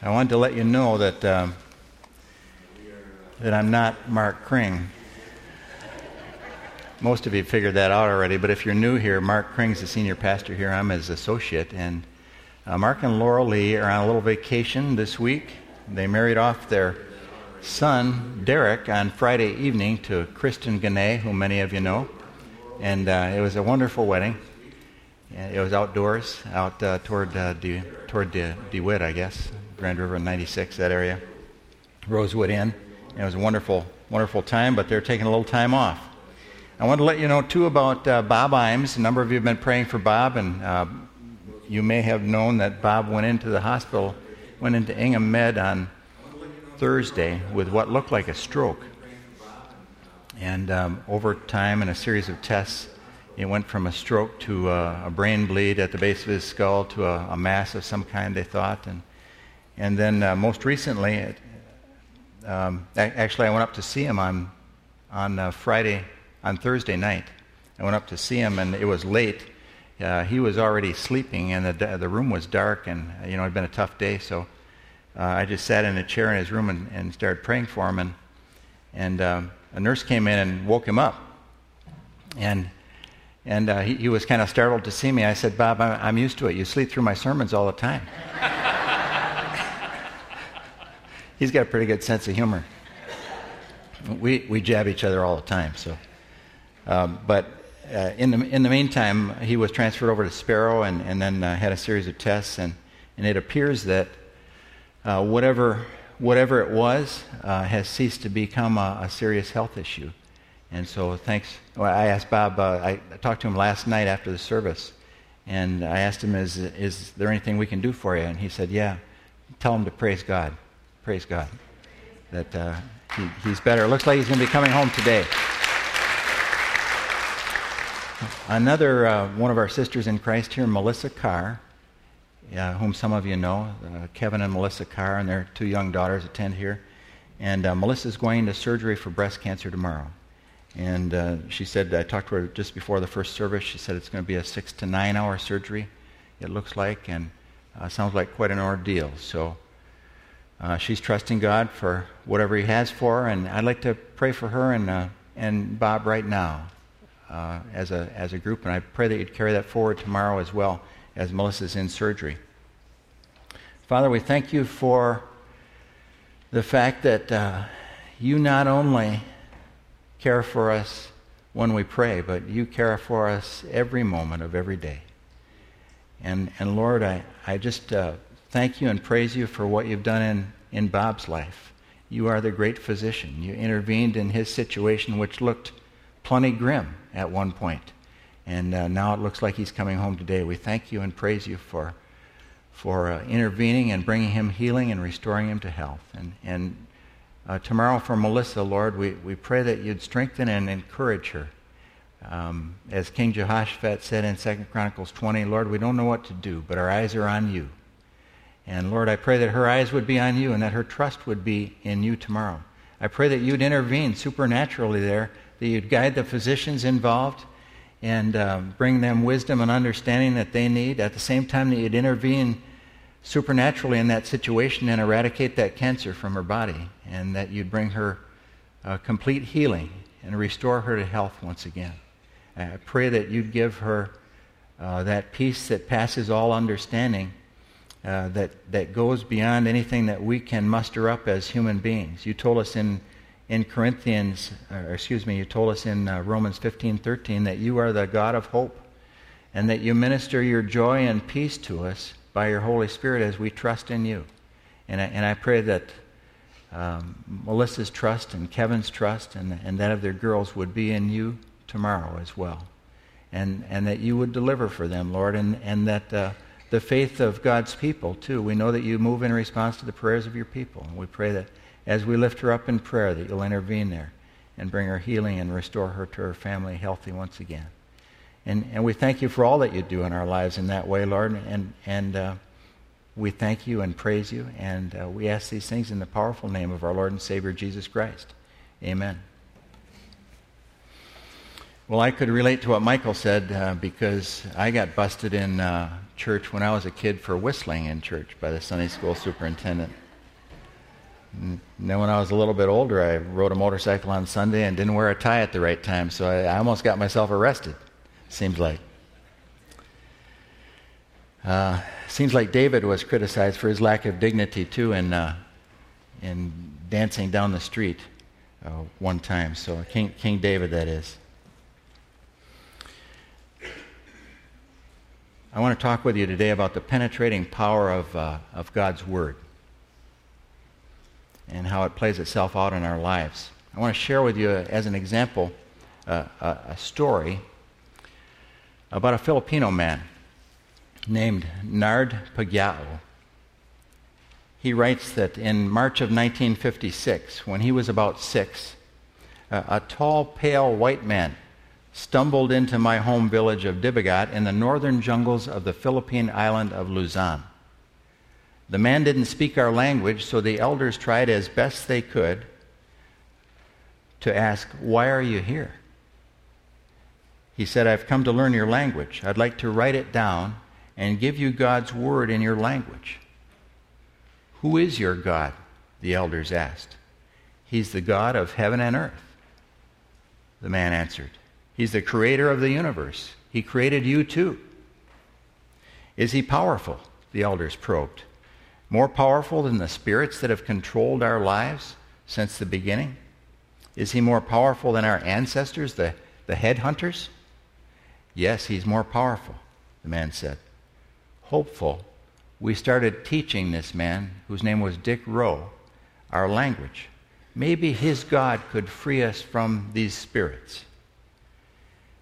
I wanted to let you know that, um, that I'm not Mark Kring. Most of you figured that out already, but if you're new here, Mark Kring's the senior pastor here. I'm his associate. And uh, Mark and Laura Lee are on a little vacation this week. They married off their son, Derek, on Friday evening to Kristen Gannett, who many of you know. And uh, it was a wonderful wedding. It was outdoors, out uh, toward uh, De, toward De, DeWitt, I guess, Grand River 96, that area, Rosewood Inn. And it was a wonderful, wonderful time, but they're taking a little time off. I want to let you know, too, about uh, Bob Imes. A number of you have been praying for Bob, and uh, you may have known that Bob went into the hospital, went into Ingham Med on Thursday with what looked like a stroke. And um, over time, in a series of tests, it went from a stroke to a, a brain bleed at the base of his skull to a, a, mass of some kind, they thought. And, and then uh, most recently, it, um, actually, I went up to see him on, on uh, Friday, on Thursday night. I went up to see him, and it was late. Uh, he was already sleeping, and the, the room was dark, and you know, it had been a tough day, so uh, I just sat in a chair in his room and, and started praying for him. And, and um, a nurse came in and woke him up. And and uh, he, he, was kind of startled to see me. I said, Bob, I'm, I'm used to it. You sleep through my sermons all the time. He's got a pretty good sense of humor. We, we jab each other all the time. So, um, But uh, in, the, in the meantime, he was transferred over to Sparrow and, and then uh, had a series of tests. And, and it appears that uh, whatever, whatever it was uh, has ceased to become a, a serious health issue. And so, thanks. Well, I asked Bob, uh, I, talked to him last night after the service, and I asked him, is, is there anything we can do for you? And he said, Yeah, tell him to praise God. Praise God. That uh, he, he's better. Looks like he's going to be coming home today. Another uh, one of our sisters in Christ here, Melissa Carr, uh, whom some of you know, uh, Kevin and Melissa Carr, and their two young daughters attend here. And uh, Melissa's going to surgery for breast cancer tomorrow. And uh, she said, I talked to her just before the first service. She said it's going to be a six to nine hour surgery, it looks like, and sounds like quite an ordeal. So uh, she's trusting God for whatever He has for her, and I'd like to pray for her and, uh, and Bob right now uh, as, a, as a group, and I pray that you'd carry that forward tomorrow as well as Melissa's in surgery. Father, we thank you for the fact that uh, you not only care for us when we pray, but you care for us every moment of every day. And, and Lord, I, I just uh, thank you and praise you for what you've done in, in Bob's life. You are the great physician. You intervened in his situation, which looked plenty grim at one point. And uh, now it looks like he's coming home today. We thank you and praise you for, for uh, intervening and bringing him healing and restoring him to health. And, and uh, tomorrow for Melissa, Lord, we, we pray that you'd strengthen and encourage her. Um, as King Jehoshaphat said in 2 Chronicles 20, Lord, we don't know what to do, but our eyes are on you. And Lord, I pray that her eyes would be on you and that her trust would be in you tomorrow. I pray that you'd intervene supernaturally there, that you'd guide the physicians involved and um, bring them wisdom and understanding that they need. At the same time, that you'd intervene supernaturally in that situation and eradicate that cancer from her body, and that you'd bring her uh, complete healing and restore her to health once again. I pray that you'd give her uh, that peace that passes all understanding, uh, that, that goes beyond anything that we can muster up as human beings. You told us in, in Corinthians, or excuse me, you told us in uh, Romans 15 13 that you are the God of hope and that you minister your joy and peace to us by your Holy Spirit as we trust in you. And I, and I pray that um, Melissa's trust and Kevin's trust and, and that of their girls would be in you tomorrow as well. And, and that you would deliver for them, Lord, and, and that uh, the faith of God's people, too. We know that you move in response to the prayers of your people. And we pray that as we lift her up in prayer, that you'll intervene there and bring her healing and restore her to her family healthy once again. And, and we thank you for all that you do in our lives in that way, Lord. And, and uh, we thank you and praise you. And uh, we ask these things in the powerful name of our Lord and Savior, Jesus Christ. Amen. Well, I could relate to what Michael said uh, because I got busted in uh, church when I was a kid for whistling in church by the Sunday school superintendent. And then when I was a little bit older, I rode a motorcycle on Sunday and didn't wear a tie at the right time, so I, I almost got myself arrested, seems like. Uh, seems like David was criticized for his lack of dignity, too, in, uh, in dancing down the street uh, one time. So, King, King David, that is. I want to talk with you today about the penetrating power of, uh, of God's Word and how it plays itself out in our lives. I want to share with you, as an example, uh, a, story about a Filipino man named Nard Pagyao. He writes that in March of 1956, when he was about six, a tall, pale white man stumbled into my home village of Dibagat in the northern jungles of the Philippine island of Luzon. The man didn't speak our language, so the elders tried as best they could to ask, Why are you here? He said, I've come to learn your language. I'd like to write it down and give you God's word in your language. Who is your God? The elders asked. He's the God of heaven and earth. The man answered. He's the creator of the universe. He created you too. Is he powerful? The elders probed. More powerful than the spirits that have controlled our lives since the beginning? Is he more powerful than our ancestors, the, the headhunters? Yes, he's more powerful, the man said hopeful, we started teaching this man, whose name was Dick Rowe, our language. Maybe his God could free us from these spirits.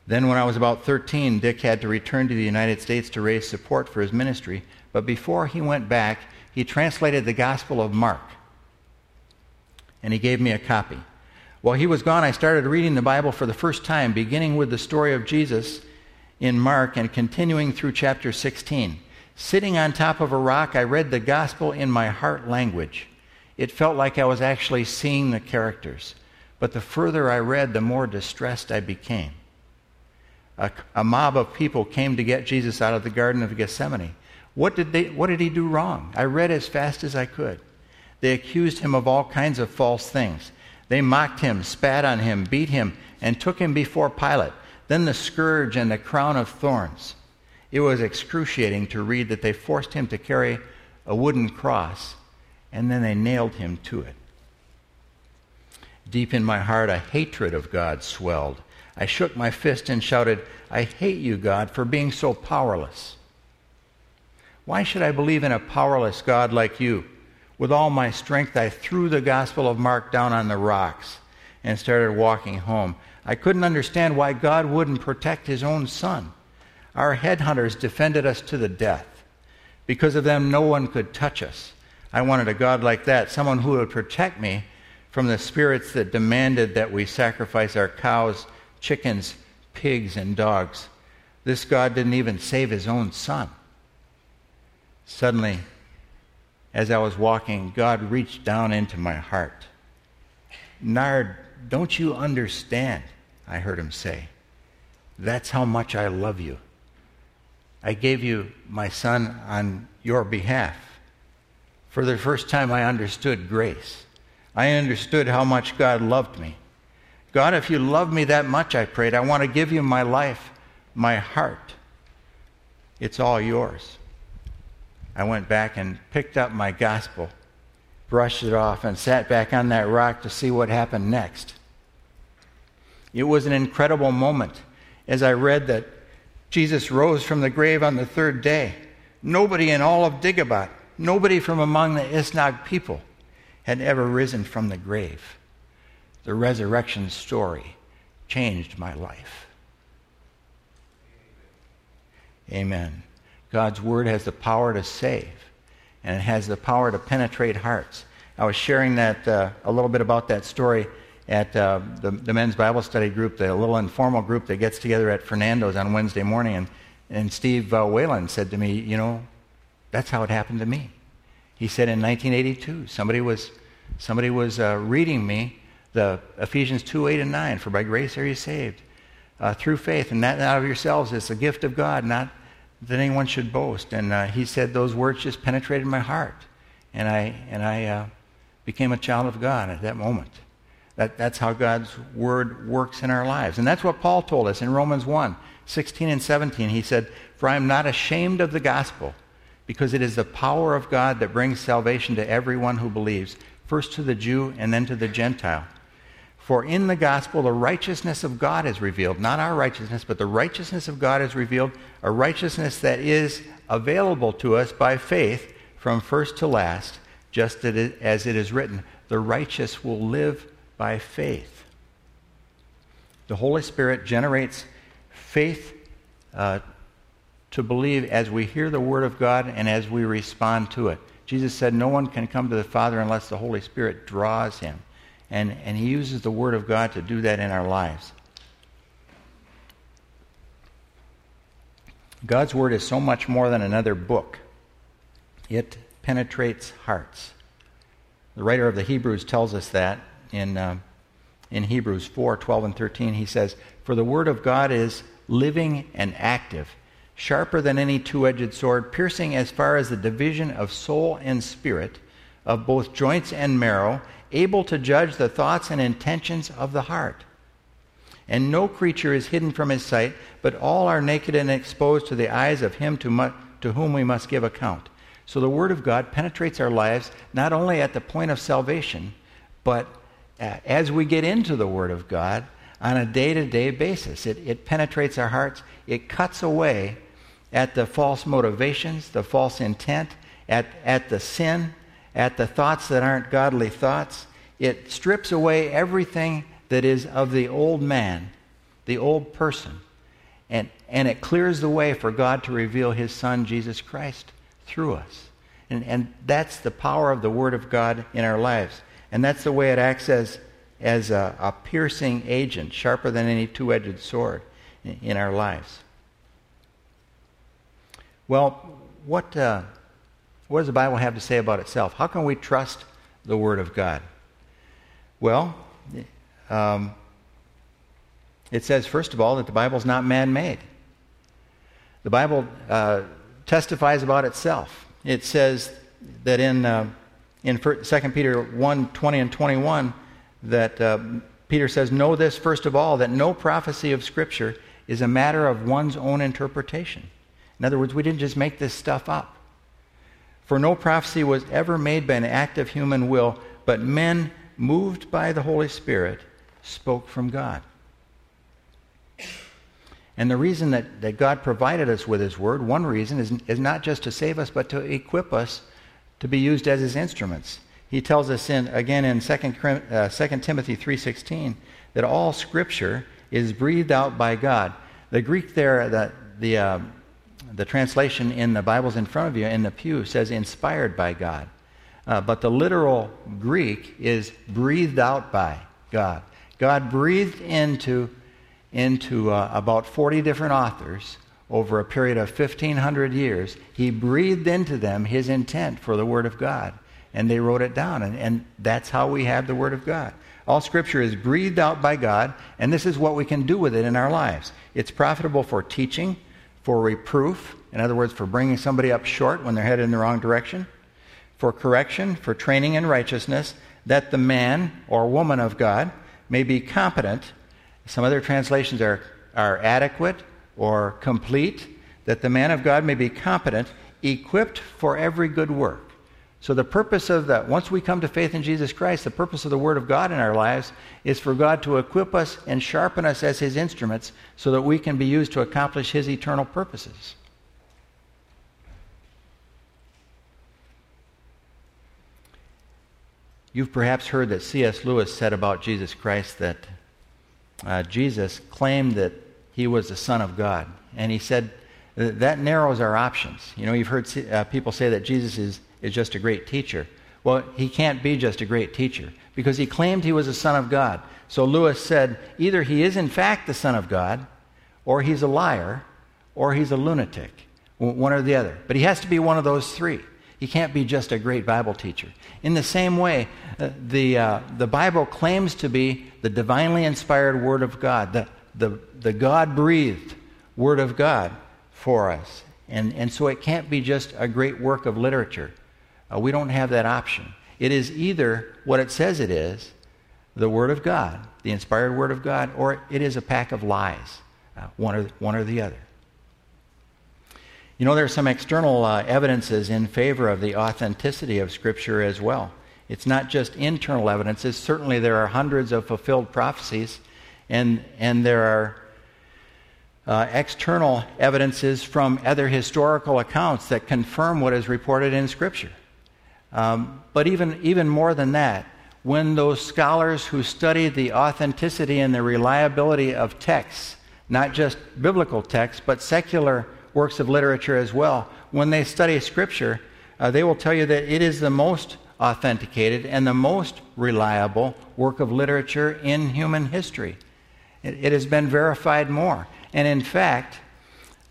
Then, when I was about 13, Dick had to return to the United States to raise support for his ministry. But before he went back, he translated the Gospel of Mark. And he gave me a copy. While he was gone, I started reading the Bible for the first time, beginning with the story of Jesus in Mark and continuing through chapter 16. Sitting on top of a rock, I read the gospel in my heart language. It felt like I was actually seeing the characters. But the further I read, the more distressed I became. A, a, mob of people came to get Jesus out of the Garden of Gethsemane. What did, they, what did he do wrong? I read as fast as I could. They accused him of all kinds of false things. They mocked him, spat on him, beat him, and took him before Pilate. Then the scourge and the crown of thorns. It was excruciating to read that they forced him to carry a wooden cross and then they nailed him to it. Deep in my heart, a hatred of God swelled. I shook my fist and shouted, I hate you, God, for being so powerless. Why should I believe in a powerless God like you? With all my strength, I threw the Gospel of Mark down on the rocks and started walking home. I couldn't understand why God wouldn't protect his own son. Our headhunters defended us to the death. Because of them, no one could touch us. I wanted a God like that, someone who would protect me from the spirits that demanded that we sacrifice our cows, chickens, pigs, and dogs. This God didn't even save his own son. Suddenly, as I was walking, God reached down into my heart. Nard, don't you understand? I heard him say. That's how much I love you. I gave you my son on your behalf. For the first time, I understood grace. I understood how much God loved me. God, if you love me that much, I prayed, I want to give you my life, my heart. It's all yours. I went back and picked up my gospel, brushed it off, and sat back on that rock to see what happened next. It was an incredible moment as I read that Jesus rose from the grave on the third day. Nobody in all of Digabat, nobody from among the Isnag people, had ever risen from the grave. The resurrection story changed my life. Amen. God's word has the power to save, and it has the power to penetrate hearts. I was sharing that uh, a little bit about that story at uh, the, the, men's Bible study group, the little informal group that gets together at Fernando's on Wednesday morning. And, and Steve uh, Whalen said to me, You know, that's how it happened to me. He said in 1982, somebody was, somebody was uh, reading me the Ephesians 2 8 and 9, for by grace are you saved, uh, through faith, and that out of yourselves is a gift of God, not that anyone should boast. And uh, he said those words just penetrated my heart, and I and I uh, became a child of God at that moment. That, that's how God's word works in our lives, and that's what Paul told us in Romans 1, 16 and 17. He said, "For I am not ashamed of the gospel." Because it is the power of God that brings salvation to everyone who believes, first to the Jew and then to the Gentile. For in the gospel, the righteousness of God is revealed. Not our righteousness, but the righteousness of God is revealed. A righteousness that is available to us by faith from first to last, just as it is written the righteous will live by faith. The Holy Spirit generates faith uh, to believe as we hear the Word of God and as we respond to it. Jesus said, No one can come to the Father unless the Holy Spirit draws him. And, and he uses the Word of God to do that in our lives. God's Word is so much more than another book, it penetrates hearts. The writer of the Hebrews tells us that in, uh, in Hebrews 4 12 and 13. He says, For the Word of God is living and active, sharper than any two edged sword, piercing as far as the division of soul and spirit, of both joints and marrow able to judge the thoughts and intentions of the heart. And no creature is hidden from his sight, but all are naked and exposed to the eyes of him to, mu- to whom we must give account. So the Word of God penetrates our lives not only at the point of salvation, but uh, as we get into the Word of God on a day to day basis. It, it penetrates our hearts, it cuts away at the false motivations, the false intent, at, at the sin, at the thoughts that aren't godly thoughts. It strips away everything that is of the old man, the old person. And, and it clears the way for God to reveal his Son, Jesus Christ, through us. And, and that's the power of the Word of God in our lives. And that's the way it acts as, as a, a piercing agent, sharper than any two edged sword in, in, our lives. Well, what, uh, what does the Bible have to say about itself? How can we trust the Word of God? Well, um, it says, first of all, that the Bible is not man made. The Bible uh, testifies about itself. It says that in, uh, in 2 Peter 1 20 and 21, that uh, Peter says, Know this, first of all, that no prophecy of Scripture is a matter of one's own interpretation. In other words, we didn't just make this stuff up. For no prophecy was ever made by an act of human will, but men moved by the Holy Spirit spoke from God. And the reason that, that God provided us with His Word, one reason, is, is not just to save us, but to equip us to be used as His instruments. He tells us in, again in 2, uh, 2 Timothy 3.16 that all Scripture is breathed out by God. The Greek there, the, the, uh, the translation in the Bibles in front of you in the pew says inspired by God. Uh, but the literal Greek is breathed out by God. God breathed into, into uh, about 40 different authors over a period of 1,500 years. He breathed into them his intent for the Word of God, and they wrote it down. And, and that's how we have the Word of God. All Scripture is breathed out by God, and this is what we can do with it in our lives. It's profitable for teaching, for reproof, in other words, for bringing somebody up short when they're headed in the wrong direction, for correction, for training in righteousness, that the man or woman of God may be competent. Some other translations are, are adequate or complete, that the man of God may be competent, equipped for every good work. So, the purpose of that, once we come to faith in Jesus Christ, the purpose of the Word of God in our lives is for God to equip us and sharpen us as His instruments so that we can be used to accomplish His eternal purposes. You've perhaps heard that C.S. Lewis said about Jesus Christ that uh, Jesus claimed that he was the Son of God. And he said that narrows our options. You know, you've heard uh, people say that Jesus is is just a great teacher. Well, he can't be just a great teacher because he claimed he was a son of God. So Lewis said either he is in fact the son of God, or he's a liar, or he's a lunatic, one or the other. But he has to be one of those three. He can't be just a great Bible teacher. In the same way, uh, the, uh, the Bible claims to be the divinely inspired Word of God, the, the, the God breathed Word of God for us. And, and so it can't be just a great work of literature. Uh, we don't have that option. It is either what it says it is, the Word of God, the inspired Word of God, or it is a pack of lies, uh, one, or, one or the other. You know, there are some external uh, evidences in favor of the authenticity of Scripture as well. It's not just internal evidences. Certainly, there are hundreds of fulfilled prophecies, and, and there are uh, external evidences from other historical accounts that confirm what is reported in Scripture. Um, but even, even more than that, when those scholars who study the authenticity and the reliability of texts, not just biblical texts, but secular works of literature as well, when they study Scripture, uh, they will tell you that it is the most authenticated and the most reliable work of literature in human history. It, it has been verified more. And in fact,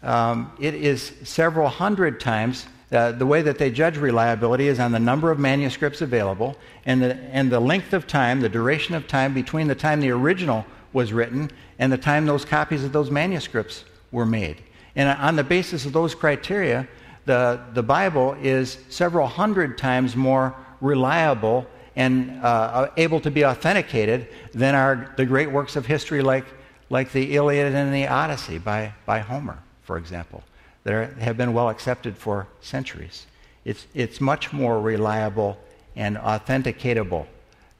um, it is several hundred times. Uh, the way that they judge reliability is on the number of manuscripts available and the, and the length of time, the duration of time between the time the original was written and the time those copies of those manuscripts were made. And on the basis of those criteria, the, the Bible is several hundred times more reliable and uh, able to be authenticated than are the great works of history like like the Iliad and the Odyssey by, by Homer, for example, that are, have been well accepted for centuries. It's, it's much more reliable and authenticatable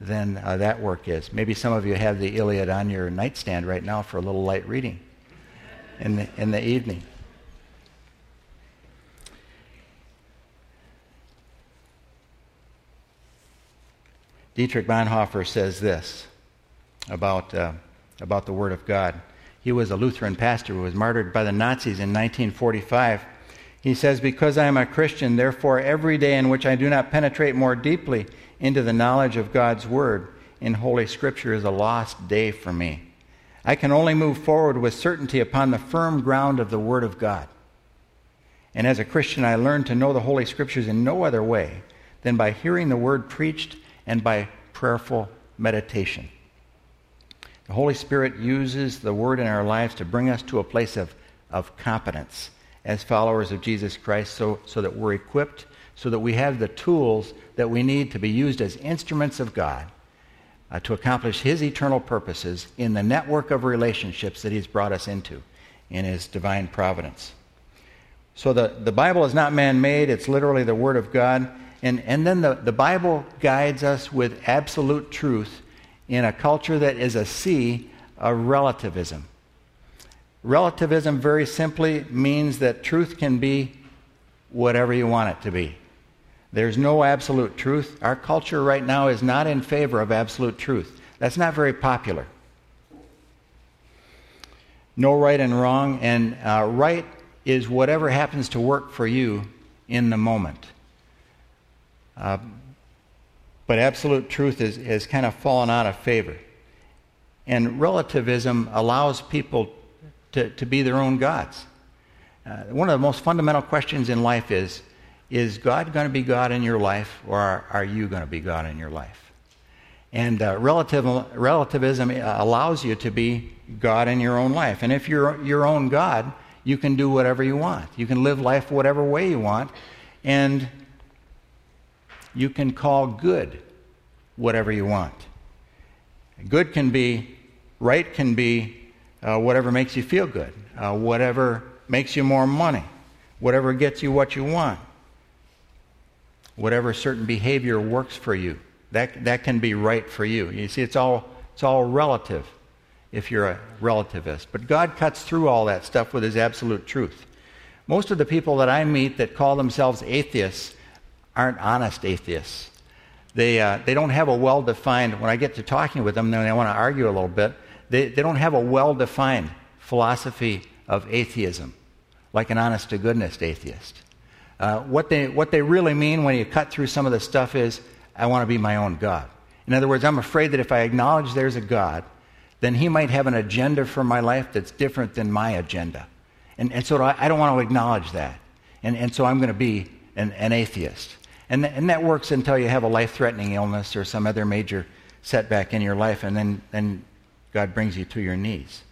than uh, that work is. Maybe some of you have the Iliad on your nightstand right now for a little light reading in the, in the evening. Dietrich Bonhoeffer says this about uh, about the Word of God. He was a Lutheran pastor who was martyred by the Nazis in 1945. He says, Because I am a Christian, therefore, every day in which I do not penetrate more deeply into the knowledge of God's Word in Holy Scripture is a lost day for me. I can only move forward with certainty upon the firm ground of the Word of God. And as a Christian, I learned to know the Holy Scriptures in no other way than by hearing the Word preached and by prayerful meditation. The Holy Spirit uses the Word in our lives to bring us to a place of, of competence as followers of Jesus Christ so, so that we're equipped, so that we have the tools that we need to be used as instruments of God uh, to accomplish His eternal purposes in the network of relationships that He's brought us into in His divine providence. So the, the Bible is not man made, it's literally the Word of God. And, and then the, the Bible guides us with absolute truth in a culture that is a sea of relativism. Relativism very simply means that truth can be whatever you want it to be. There's no absolute truth. Our culture right now is not in favor of absolute truth. That's not very popular. No right and wrong, and uh, right is whatever happens to work for you in the moment. Uh, but absolute truth is, has kind of fallen out of favor. And relativism allows people to, to be their own gods. Uh, one of the most fundamental questions in life is Is God going to be God in your life, or are, are you going to be God in your life? And uh, relativism allows you to be God in your own life. And if you're your own God, you can do whatever you want. You can live life whatever way you want. And you can call good whatever you want. Good can be, right can be uh, whatever makes you feel good, uh, whatever makes you more money, whatever gets you what you want, whatever certain behavior works for you. That, that can be right for you. You see, it's all, it's all relative if you're a relativist. But God cuts through all that stuff with His absolute truth. Most of the people that I meet that call themselves atheists aren't honest atheists. They, uh, they don't have a well defined, when I get to talking with them, then I want to argue a little bit, they, they don't have a well defined philosophy of atheism, like an honest to goodness atheist. Uh, what, they, what they really mean when you cut through some of the stuff is, I want to be my own God. In other words, I'm afraid that if I acknowledge there's a God, then he might have an agenda for my life that's different than my agenda. And, and so I, don't want to acknowledge that. And, and so I'm going to be an, an atheist. And, th- and that works until you have a life threatening illness or some other major setback in your life, and then, then God brings you to your knees.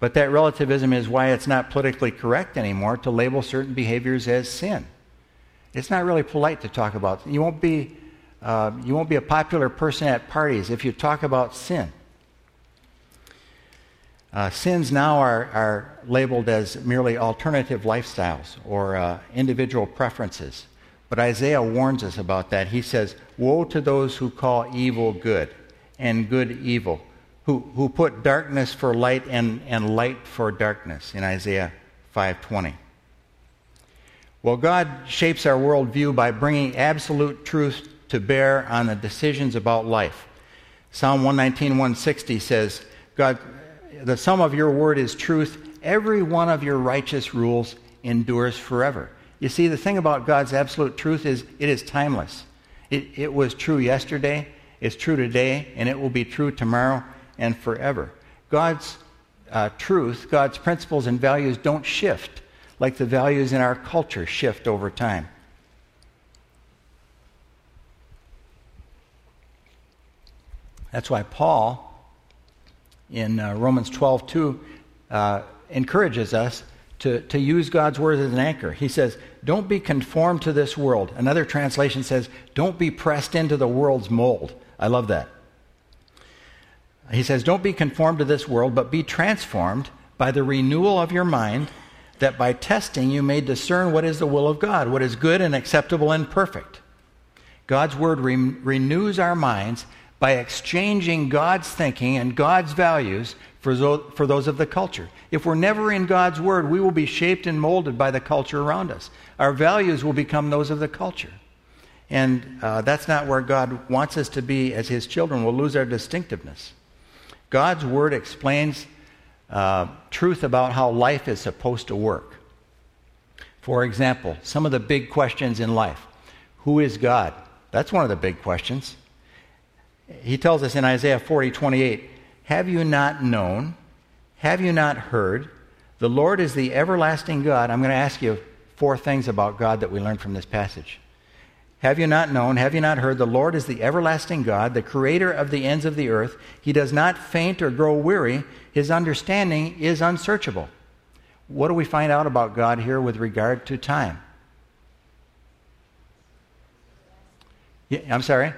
But that relativism is why it's not politically correct anymore to label certain behaviors as sin. It's not really polite to talk about. You won't be, uh, you won't be a popular person at parties if you talk about sin. Uh, sins now are, are labeled as merely alternative lifestyles or uh, individual preferences. But Isaiah warns us about that. He says, Woe to those who call evil good and good evil, who, who put darkness for light and, and light for darkness in Isaiah 5.20. Well, God shapes our worldview by bringing absolute truth to bear on the decisions about life. Psalm 119, 160 says, God, the sum of your word is truth. Every one of your righteous rules endures forever. You see, the thing about God's absolute truth is it is timeless. It, it was true yesterday, it's true today, and it will be true tomorrow and forever. God's uh, truth, God's principles and values don't shift like the values in our culture shift over time. That's why Paul in uh, Romans 12 2 uh, encourages us to, to use God's word as an anchor. He says, Don't be conformed to this world. Another translation says, Don't be pressed into the world's mold. I love that. He says, Don't be conformed to this world, but be transformed by the renewal of your mind, that by testing you may discern what is the will of God, what is good and acceptable and perfect. God's word re- renews our minds by exchanging God's thinking and God's values for those, of the culture. If we're never in God's Word, we will be shaped and molded by the culture around us. Our values will become those of the culture. And uh, that's not where God wants us to be as His children. We'll lose our distinctiveness. God's Word explains uh, truth about how life is supposed to work. For example, some of the big questions in life Who is God? That's one of the big questions. He tells us in Isaiah 40, 28, Have you not known? Have you not heard? The Lord is the everlasting God. I'm going to ask you four things about God that we learned from this passage. Have you not known? Have you not heard? The Lord is the everlasting God, the creator of the ends of the earth. He does not faint or grow weary. His understanding is unsearchable. What do we find out about God here with regard to time? Yeah, I'm sorry?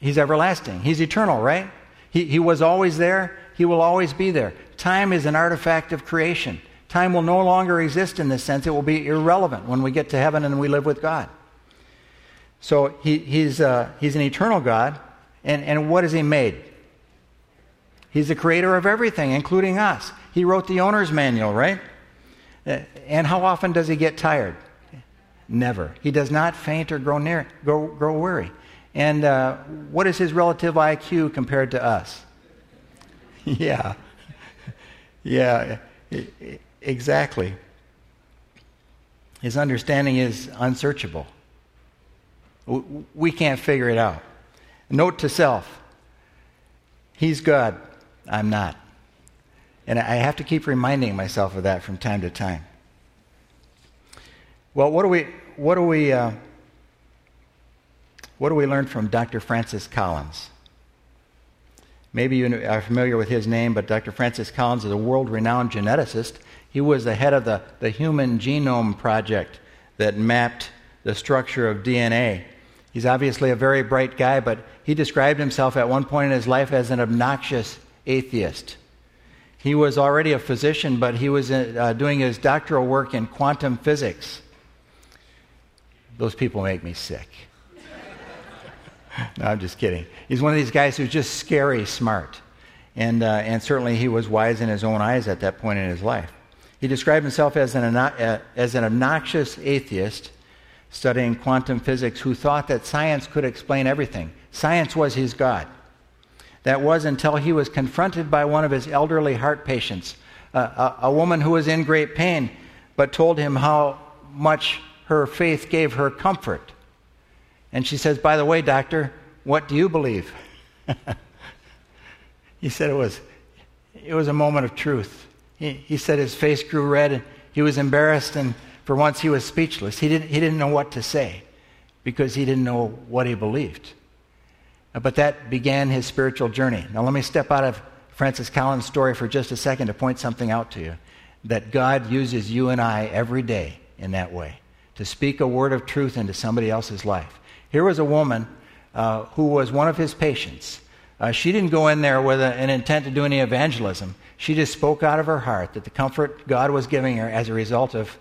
He's everlasting. He's eternal, right? He, he was always there. He will always be there. Time is an artifact of creation. Time will no longer exist in this sense. It will be irrelevant when we get to heaven and we live with God. So he, he's, uh, he's an eternal God. And, and what has he made? He's the creator of everything, including us. He wrote the owner's manual, right? Uh, and how often does he get tired? Never. He does not faint or grow, near, grow, grow weary. And uh, what is his relative IQ compared to us? yeah. Yeah, exactly. His understanding is unsearchable. We can't figure it out. Note to self He's God, I'm not. And I have to keep reminding myself of that from time to time. Well, what do we, what do we, uh, what do we learn from Dr. Francis Collins? Maybe you are familiar with his name, but Dr. Francis Collins is a world renowned geneticist. He was the head of the, the Human Genome Project that mapped the structure of DNA. He's obviously a very bright guy, but he described himself at one point in his life as an obnoxious atheist. He was already a physician, but he was uh, doing his doctoral work in quantum physics. Those people make me sick no, I'm just kidding. He's one of these guys who's just scary smart. And, uh, and certainly he was wise in his own eyes at that point in his life. He described himself as an, uh, as an obnoxious atheist studying quantum physics who thought that science could explain everything. Science was his God. That was until he was confronted by one of his elderly heart patients, uh, a, a woman who was in great pain, but told him how much her faith gave her comfort. And she says, By the way, doctor, what do you believe? he said it was, it was a moment of truth. He, he said his face grew red and he was embarrassed, and for once he was speechless. He didn't, he didn't know what to say because he didn't know what he believed. Uh, but that began his spiritual journey. Now, let me step out of Francis Collins' story for just a second to point something out to you that God uses you and I every day in that way to speak a word of truth into somebody else's life. Here was a woman uh, who was one of his patients. Uh, she didn't go in there with a, an intent to do any evangelism. She just spoke out of her heart that the comfort God was giving her as a result of,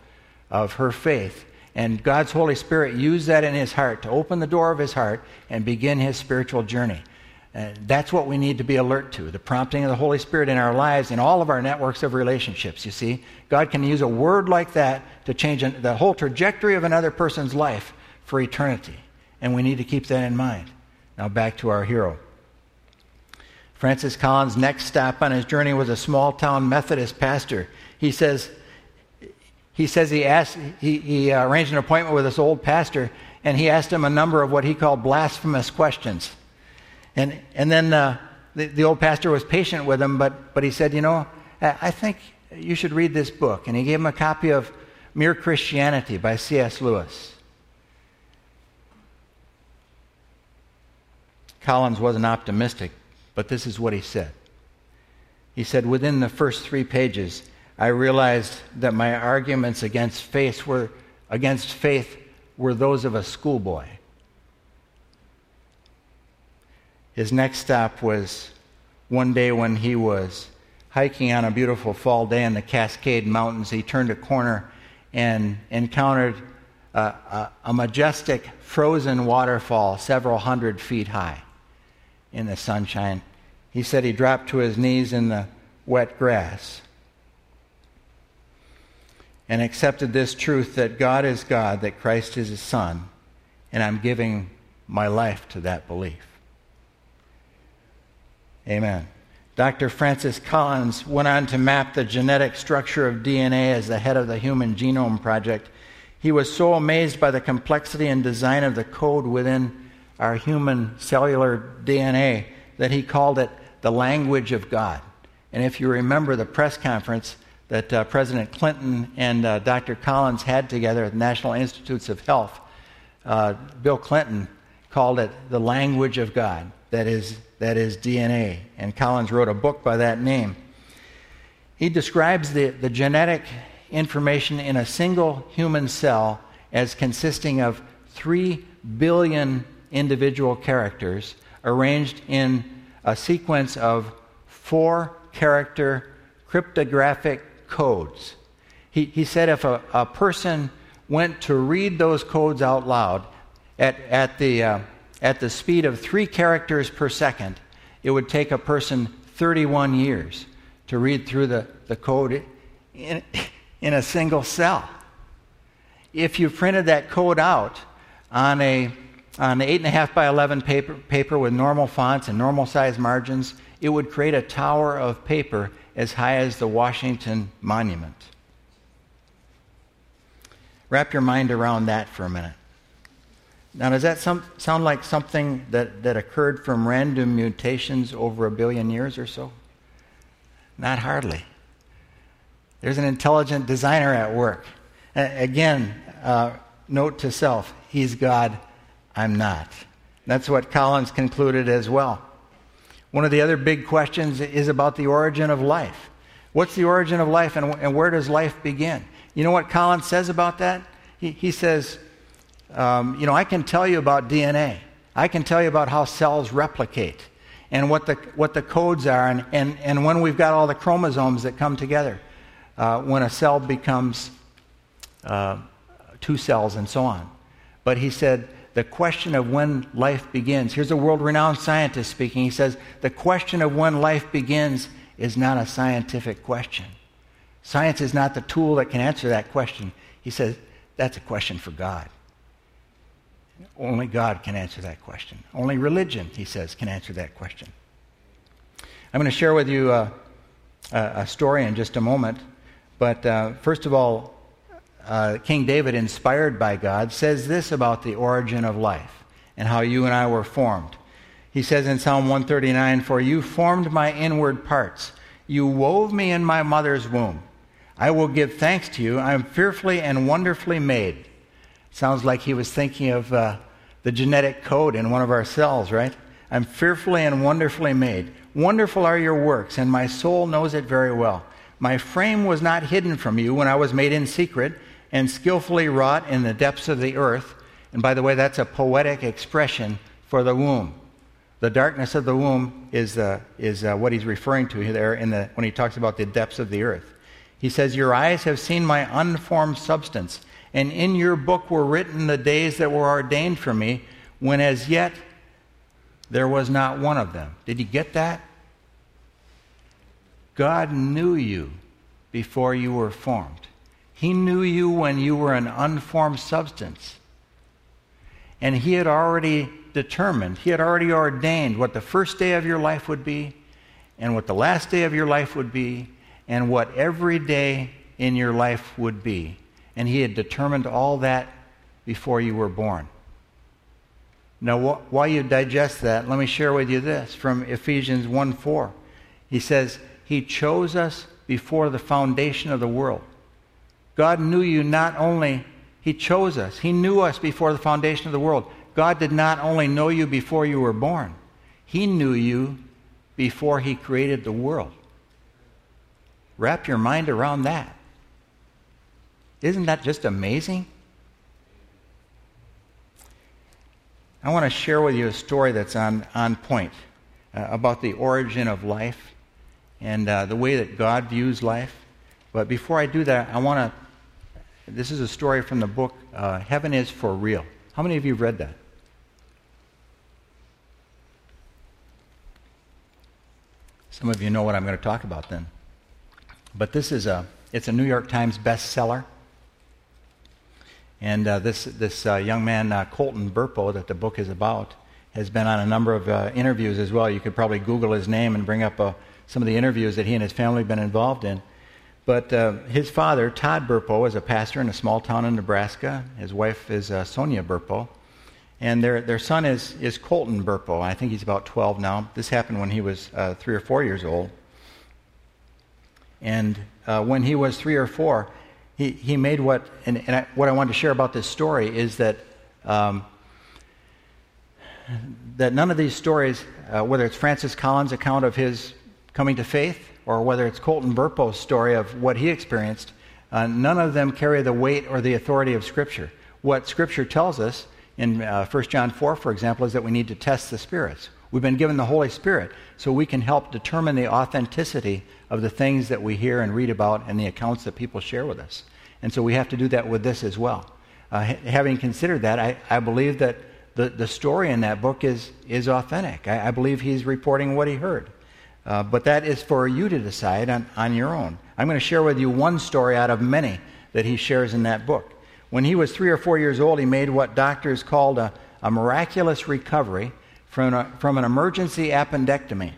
of her faith. And God's Holy Spirit used that in his heart to open the door of his heart and begin his spiritual journey. And that's what we need to be alert to the prompting of the Holy Spirit in our lives, in all of our networks of relationships. You see, God can use a word like that to change the whole trajectory of another person's life for eternity. And we need to keep that in mind. Now, back to our hero. Francis Collins' next stop on his journey was a small town Methodist pastor. He says, he says he, asked, he, he arranged an appointment with this old pastor, and he asked him a number of what he called blasphemous questions. And, and then uh, the, the old pastor was patient with him, but, but he said, You know, I think you should read this book. And he gave him a copy of Mere Christianity by C.S. Lewis. Collins wasn't optimistic, but this is what he said. He said, Within the first three pages, I realized that my arguments against faith were, against faith were those of a schoolboy. His next stop was one day when he was hiking on a beautiful fall day in the Cascade Mountains. He turned a corner and encountered a, a, a majestic frozen waterfall several hundred feet high in the sunshine. He said he dropped to his knees in the wet grass and accepted this truth that God is God, that Christ is his Son, and I'm giving my life to that belief. Amen. Dr. Francis Collins went on to map the genetic structure of DNA as the head of the Human Genome Project. He was so amazed by the complexity and design of the code within our human cellular DNA that he called it the language of God. And if you remember the press conference that uh, President Clinton and uh, Dr. Collins had together at the National Institutes of Health, uh, Bill Clinton called it the language of God. That is that is DNA. And Collins wrote a book by that name. He describes the, the genetic information in a single human cell as consisting of 3 billion individual characters arranged in a sequence of four character cryptographic codes. He, he said if a, a person went to read those codes out loud at, at the uh, at the speed of three characters per second, it would take a person 31 years to read through the, the code in, in a single cell. If you printed that code out on a on an 8.5 by 11 paper, paper with normal fonts and normal size margins, it would create a tower of paper as high as the Washington Monument. Wrap your mind around that for a minute. Now, does that some, sound like something that, that occurred from random mutations over a billion years or so? Not hardly. There's an intelligent designer at work. again, uh, note to self He's God, I'm not. That's what Collins concluded as well. One of the other big questions is about the origin of life. What's the origin of life and, and where does life begin? You know what Collins says about that? He, he says, um, you know, I can tell you about DNA. I can tell you about how cells replicate and what the, what the codes are and, and, and when we've got all the chromosomes that come together uh, when a cell becomes uh, two cells and so on. But he said, the question of when life begins, here's a world renowned scientist speaking. He says, the question of when life begins is not a scientific question. Science is not the tool that can answer that question. He says, that's a question for God. Only God can answer that question. Only religion, he says, can answer that question. I'm going to share with you a, a story in just a moment. But uh, first of all, uh, King David, inspired by God, says this about the origin of life and how you and I were formed. He says in Psalm 139 For you formed my inward parts, you wove me in my mother's womb. I will give thanks to you. I am fearfully and wonderfully made. Sounds like he was thinking of uh, the genetic code in one of our cells, right? I'm fearfully and wonderfully made. Wonderful are your works, and my soul knows it very well. My frame was not hidden from you when I was made in secret and skillfully wrought in the depths of the earth. And by the way, that's a poetic expression for the womb. The darkness of the womb is, uh, is uh, what he's referring to there in the, when he talks about the depths of the earth. He says, Your eyes have seen my unformed substance, and in your book were written the days that were ordained for me, when as yet there was not one of them. Did you get that? God knew you before you were formed. He knew you when you were an unformed substance. And He had already determined, He had already ordained what the first day of your life would be, and what the last day of your life would be, and what every day in your life would be. And He had determined all that before you were born. Now, while you digest that, let me share with you this from Ephesians 1 4. He says, He chose us before the foundation of the world. God knew you not only, He chose us, He knew us before the foundation of the world. God did not only know you before you were born, He knew you before He created the world. Wrap your mind around that. Isn't that just amazing? I want to share with you a story that's on, on point uh, about the origin of life and uh, the way that God views life. But before I do that, I want to. This is a story from the book uh, Heaven is for Real. How many of you have read that? Some of you know what I'm going to talk about then. But this is a it's a New York Times bestseller. And uh, this, this uh, young man, uh, Colton Burpo, that the book is about, has been on a number of uh, interviews as well. You could probably Google his name and bring up uh, some of the interviews that he and his family have been involved in. But uh, his father, Todd Burpo, is a pastor in a small town in Nebraska. His wife is Sonja Burpo. And their, their son is, is Colton Burpo. I think he's about 12 now. This happened when he was three or four years old. And when he was three or four, he, he made what, and, and I, what I wanted to share about this story is that, um, that none of these stories, uh, whether it's Francis Collins' account of his coming to faith or whether it's Colton Burpo's story of what he experienced, uh, none of them carry the weight or the authority of Scripture. What Scripture tells us in uh, 1 John 4, for example, is that we need to test the spirits. We've been given the Holy Spirit so we can help determine the authenticity of the things that we hear and read about and the accounts that people share with us. And so we have to do that with this as well. Uh, having considered that, I, I believe that the, the story in that book is, is authentic. I, I believe he's reporting what he heard. Uh, but that is for you to decide on, on your own. I'm going to share with you one story out of many that he shares in that book. When he was three or four years old, he made what doctors called a, a miraculous recovery from, a, from an emergency appendectomy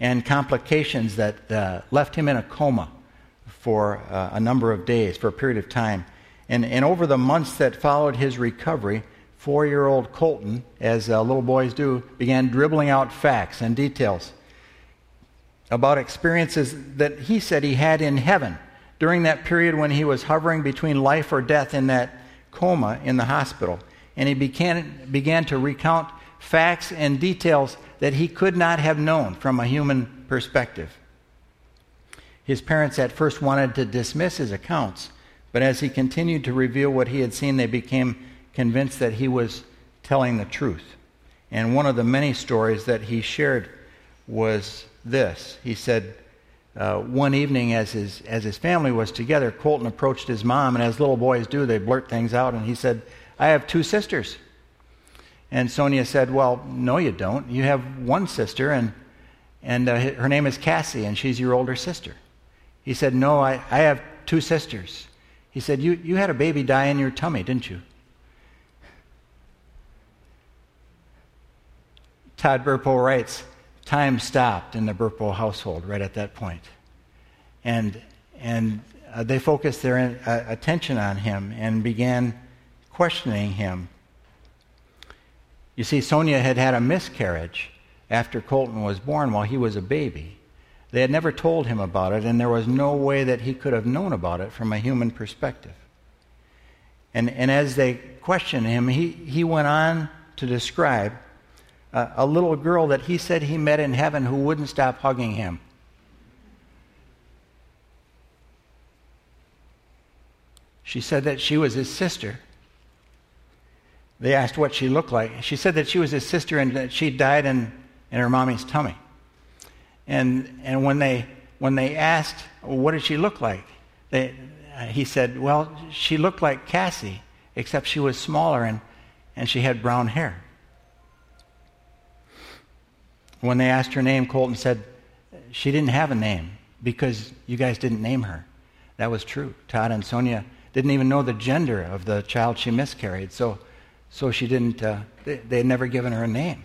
and complications that uh, left him in a coma for uh, a number of days, for a period of time. And, and over the months that followed his recovery, four year old Colton, as uh, little boys do, began dribbling out facts and details about experiences that he said he had in heaven during that period when he was hovering between life or death in that coma in the hospital and he began, began to recount facts and details that he could not have known from a human perspective. His parents at first wanted to dismiss his accounts, but as he continued to reveal what he had seen, they became convinced that he was telling the truth. And one of the many stories that he shared was this. He said, uh, one evening as his, as his family was together, Colton approached his mom, and as little boys do, they blurt things out, and he said, I have two sisters. And Sonja said, Well, no, you don't. You have one sister, and, and uh, her name is Cassie, and she's your older sister. He said, No, I, I have two sisters. He said, you, you had a baby die in your tummy, didn't you? Todd Burpo writes, Time stopped in the Burpo household right at that point. And, and uh, they focused their uh, attention on him and began questioning him. You see, Sonja had had a miscarriage after Colton was born while he was a baby. They had never told him about it, and there was no way that he could have known about it from a human perspective. And, and as they questioned him, he, he went on to describe a little girl that he said he met in heaven who wouldn't stop hugging him. She said that she was his sister. They asked what she looked like. She said that she was his sister and that she died in, in her mommy's tummy. And, and when, they, when they asked, what did she look like? They, uh, he said, well, she looked like Cassie, except she was smaller and, and she had brown hair. When they asked her name, Colton said she didn't have a name because you guys didn't name her. That was true. Todd and Sonja didn't even know the gender of the child she miscarried, so, so she didn't, uh, they, they had never given her a name.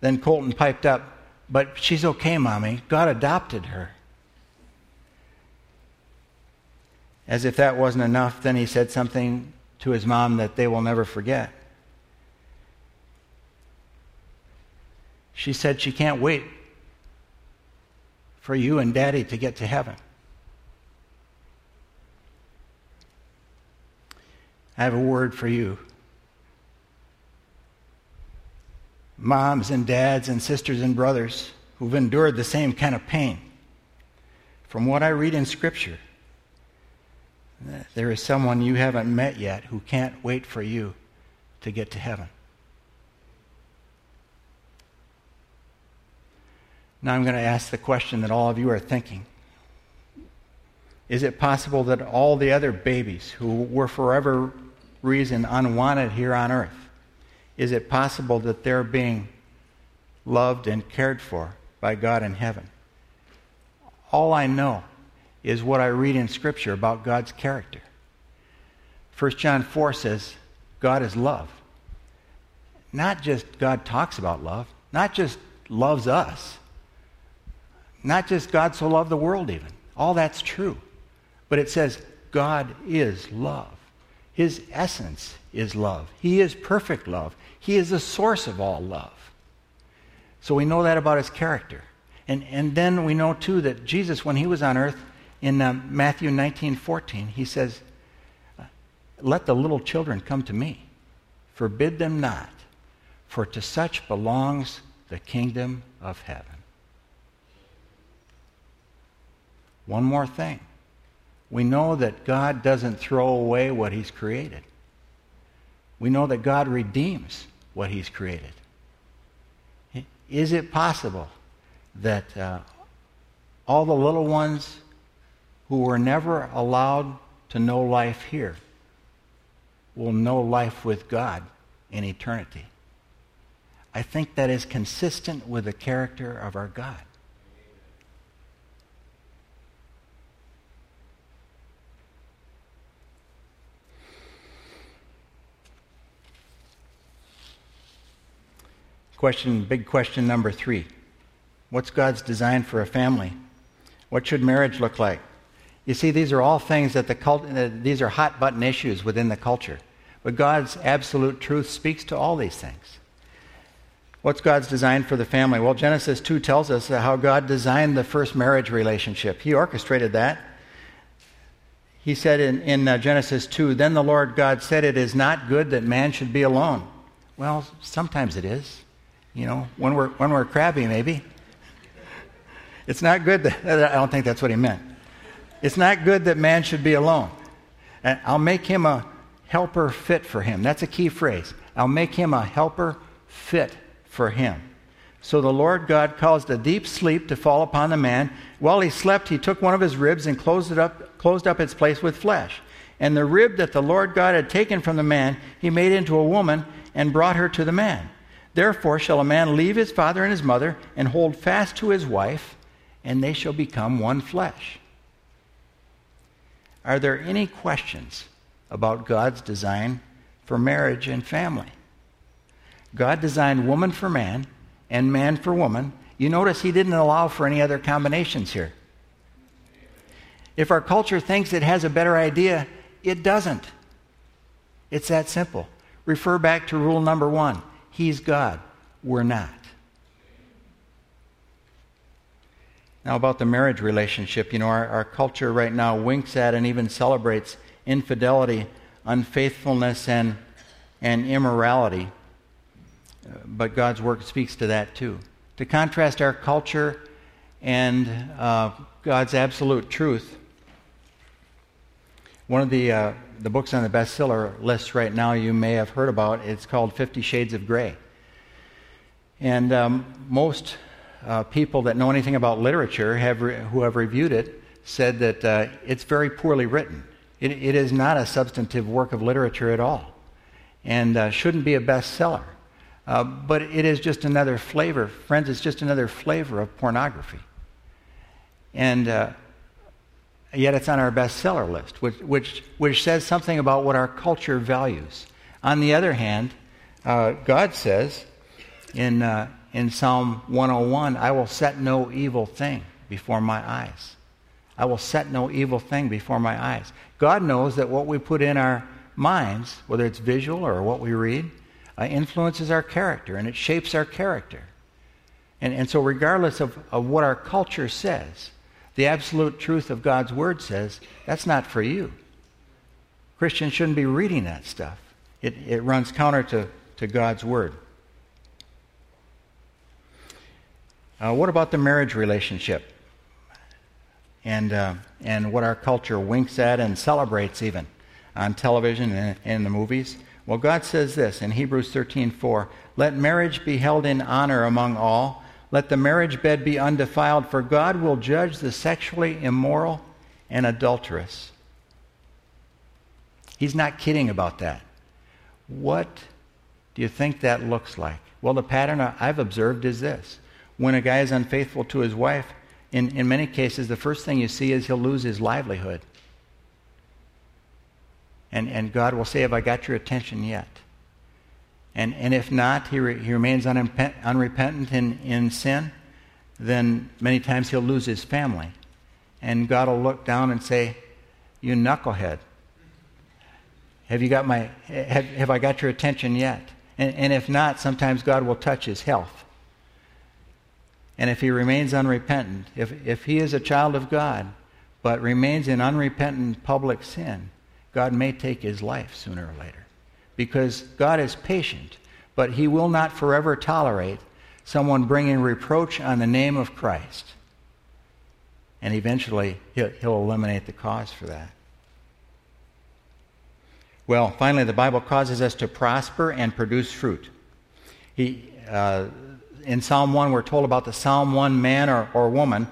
Then Colton piped up, But she's okay, Mommy. God adopted her. As if that wasn't enough, then he said something to his mom that they will never forget. She said she can't wait for you and Daddy to get to heaven. I have a word for you. Moms and dads and sisters and brothers who've endured the same kind of pain. From what I read in Scripture, there is someone you haven't met yet who can't wait for you to get to heaven. Now I'm going to ask the question that all of you are thinking Is it possible that all the other babies who were forever reason unwanted here on earth? Is it possible that they're being loved and cared for by God in heaven? All I know is what I read in Scripture about God's character. 1 John 4 says, God is love. Not just God talks about love, not just loves us, not just God so loved the world, even. All that's true. But it says, God is love. His essence is love. He is perfect love. He is the source of all love. So we know that about his character. And, and then we know, too, that Jesus, when he was on earth, in uh, Matthew 19 14, he says, Let the little children come to me, forbid them not, for to such belongs the kingdom of heaven. One more thing we know that God doesn't throw away what He's created. We know that God redeems what He's created. Is it possible that uh, all the little ones who were never allowed to know life here will know life with God in eternity? I think that is consistent with the character of our God. Question, big question number three. What's God's design for a family? What should marriage look like? You see, these are all things that the cult, uh, these are hot button issues within the culture. But God's absolute truth speaks to all these things. What's God's design for the family? Well, Genesis 2 tells us how God designed the first marriage relationship. He orchestrated that. He said in, in uh, Genesis 2, Then the Lord God said, It is not good that man should be alone. Well, sometimes it is. You know, when we're, when we're crabby, maybe. It's not good that, I don't think that's what he meant. It's not good that man should be alone. I'll make him a helper fit for him. That's a key phrase. I'll make him a helper fit for him. So the Lord God caused a deep sleep to fall upon the man. While he slept, he took one of his ribs and closed, it up, closed up its place with flesh. And the rib that the Lord God had taken from the man, he made into a woman and brought her to the man. Therefore shall a man leave his father and his mother and hold fast to his wife, and they shall become one flesh. Are there any questions about God's design for marriage and family? God designed woman for man and man for woman. You notice he didn't allow for any other combinations here. If our culture thinks it has a better idea, it doesn't. It's that simple. Refer back to rule number one He's God. We're not. Now, about the marriage relationship, you know, our, our culture right now winks at and even celebrates infidelity, unfaithfulness, and, and immorality. but God's Word speaks to that too. To contrast our culture and uh, God's absolute truth, one of the, uh, the books on the bestseller list right now you may have heard about, it's called Fifty Shades of Grey. And um, most uh, people that know anything about literature have re- who have reviewed it said that uh, it's very poorly written. It, it is not a substantive work of literature at all and uh, shouldn't be a bestseller. Uh, but it is just another flavor. Friends, it's just another flavor of pornography. And uh, yet it's on our bestseller list, which, which, which says something about what our culture values. On the other hand, uh, God says in, uh, in Psalm 101 I will set no evil thing before my eyes. I will set no evil thing before my eyes. God knows that what we put in our minds, whether it's visual or what we read, uh, influences our character and it shapes our character. And, and so, regardless of, of what our culture says, the absolute truth of God's Word says that's not for you. Christians shouldn't be reading that stuff, it, it runs counter to, to God's Word. Uh, what about the marriage relationship? And, uh, and what our culture winks at and celebrates even on television and in the movies? Well, God says this in Hebrews 13:4, "Let marriage be held in honor among all. Let the marriage bed be undefiled, for God will judge the sexually immoral and adulterous." He's not kidding about that. What do you think that looks like? Well, the pattern I've observed is this. When a guy is unfaithful to his wife, in, in many cases, the first thing you see is he'll lose his livelihood. And, and God will say, Have I got your attention yet? And, and if not, he, re, he remains unrepent, unrepentant in, in sin, then many times he'll lose his family. And God will look down and say, You knucklehead. Have you got my have, have I got your attention yet? And, and if not, sometimes God will touch his health. And if he remains unrepentant, if, if he is a child of God, but remains in unrepentant public sin, God may take his life sooner or later. Because God is patient, but he will not forever tolerate someone bringing reproach on the name of Christ. And eventually, he'll, he'll eliminate the cause for that. Well, finally, the Bible causes us to prosper and produce fruit. He, uh, in Psalm 1, we're told about the Psalm 1 man or, or woman.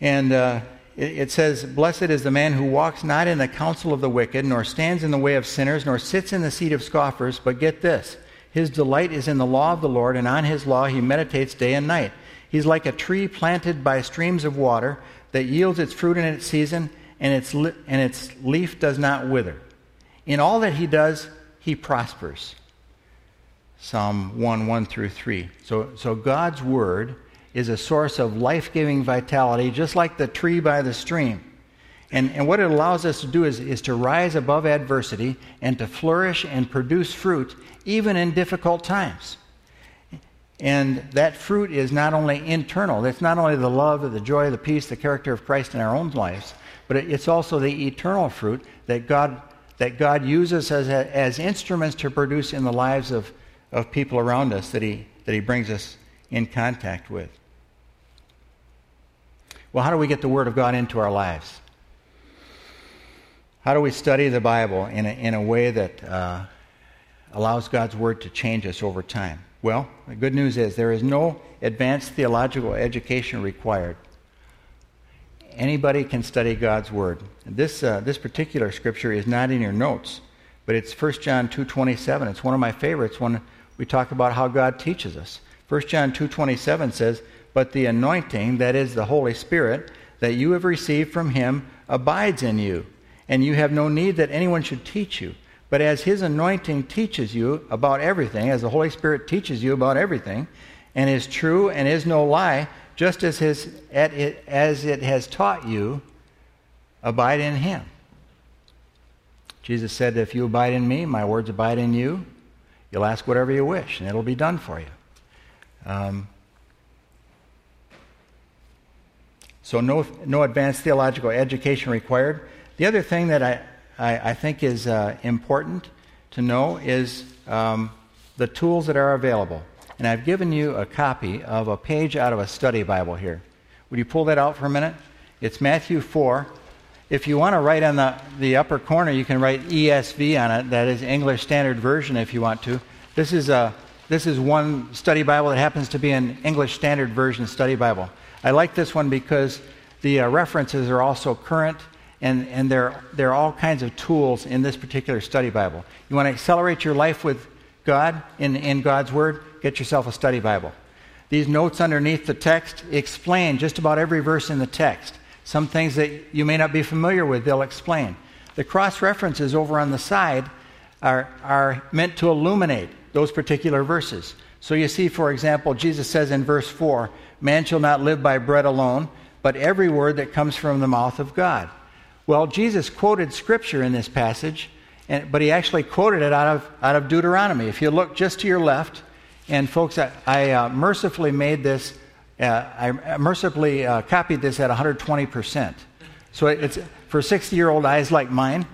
And uh, it says, Blessed is the man who walks not in the counsel of the wicked, nor stands in the way of sinners, nor sits in the seat of scoffers, but get this his delight is in the law of the Lord, and on his law he meditates day and night. He's like a tree planted by streams of water that yields its fruit in its season, and its, li- and its leaf does not wither. In all that he does, he prospers. Psalm 1 1 through 3. So, so God's word is a source of life giving vitality, just like the tree by the stream. And, and what it allows us to do is, is to rise above adversity and to flourish and produce fruit even in difficult times. And that fruit is not only internal, it's not only the love, the joy, the peace, the character of Christ in our own lives, but it's also the eternal fruit that God, that God uses as, as instruments to produce in the lives of, of people around us that he, that he brings us in contact with. Well, how do we get the Word of God into our lives? How do we study the Bible in a, in a way that uh, allows God's Word to change us over time? Well, the good news is there is no advanced theological education required. Anybody can study God's Word. This, uh, this particular scripture is not in your notes, but it's 1 John 2.27. It's one of my favorites when we talk about how God teaches us. 1 John 2.27 says, but the anointing, that is the Holy Spirit, that you have received from him abides in you. And you have no need that anyone should teach you. But as his anointing teaches you about everything, as the Holy Spirit teaches you about everything, and is true and is no lie, just as, his, as it has taught you, abide in him. Jesus said, If you abide in me, my words abide in you, you'll ask whatever you wish, and it'll be done for you. Um, So, no, no advanced theological education required. The other thing that I, I, I think is uh, important to know is um, the tools that are available. And I've given you a copy of a page out of a study Bible here. Would you pull that out for a minute? It's Matthew 4. If you want to write on the, the upper corner, you can write ESV on it. That is English Standard Version if you want to. This is, a, this is one study Bible that happens to be an English Standard Version study Bible. I like this one because the uh, references are also current and, and there, there are all kinds of tools in this particular study Bible. You want to accelerate your life with God in, in God's Word? Get yourself a study Bible. These notes underneath the text explain just about every verse in the text. Some things that you may not be familiar with, they'll explain. The cross references over on the side are, are meant to illuminate those particular verses. So you see, for example, Jesus says in verse 4 Man shall not live by bread alone, but every word that comes from the mouth of God. Well, Jesus quoted scripture in this passage, and, but he actually quoted it out of, out of Deuteronomy. If you look just to your left, and folks, I, I uh, mercifully made this, uh, I mercifully uh, copied this at 120%. So it's for 60 year old eyes like mine.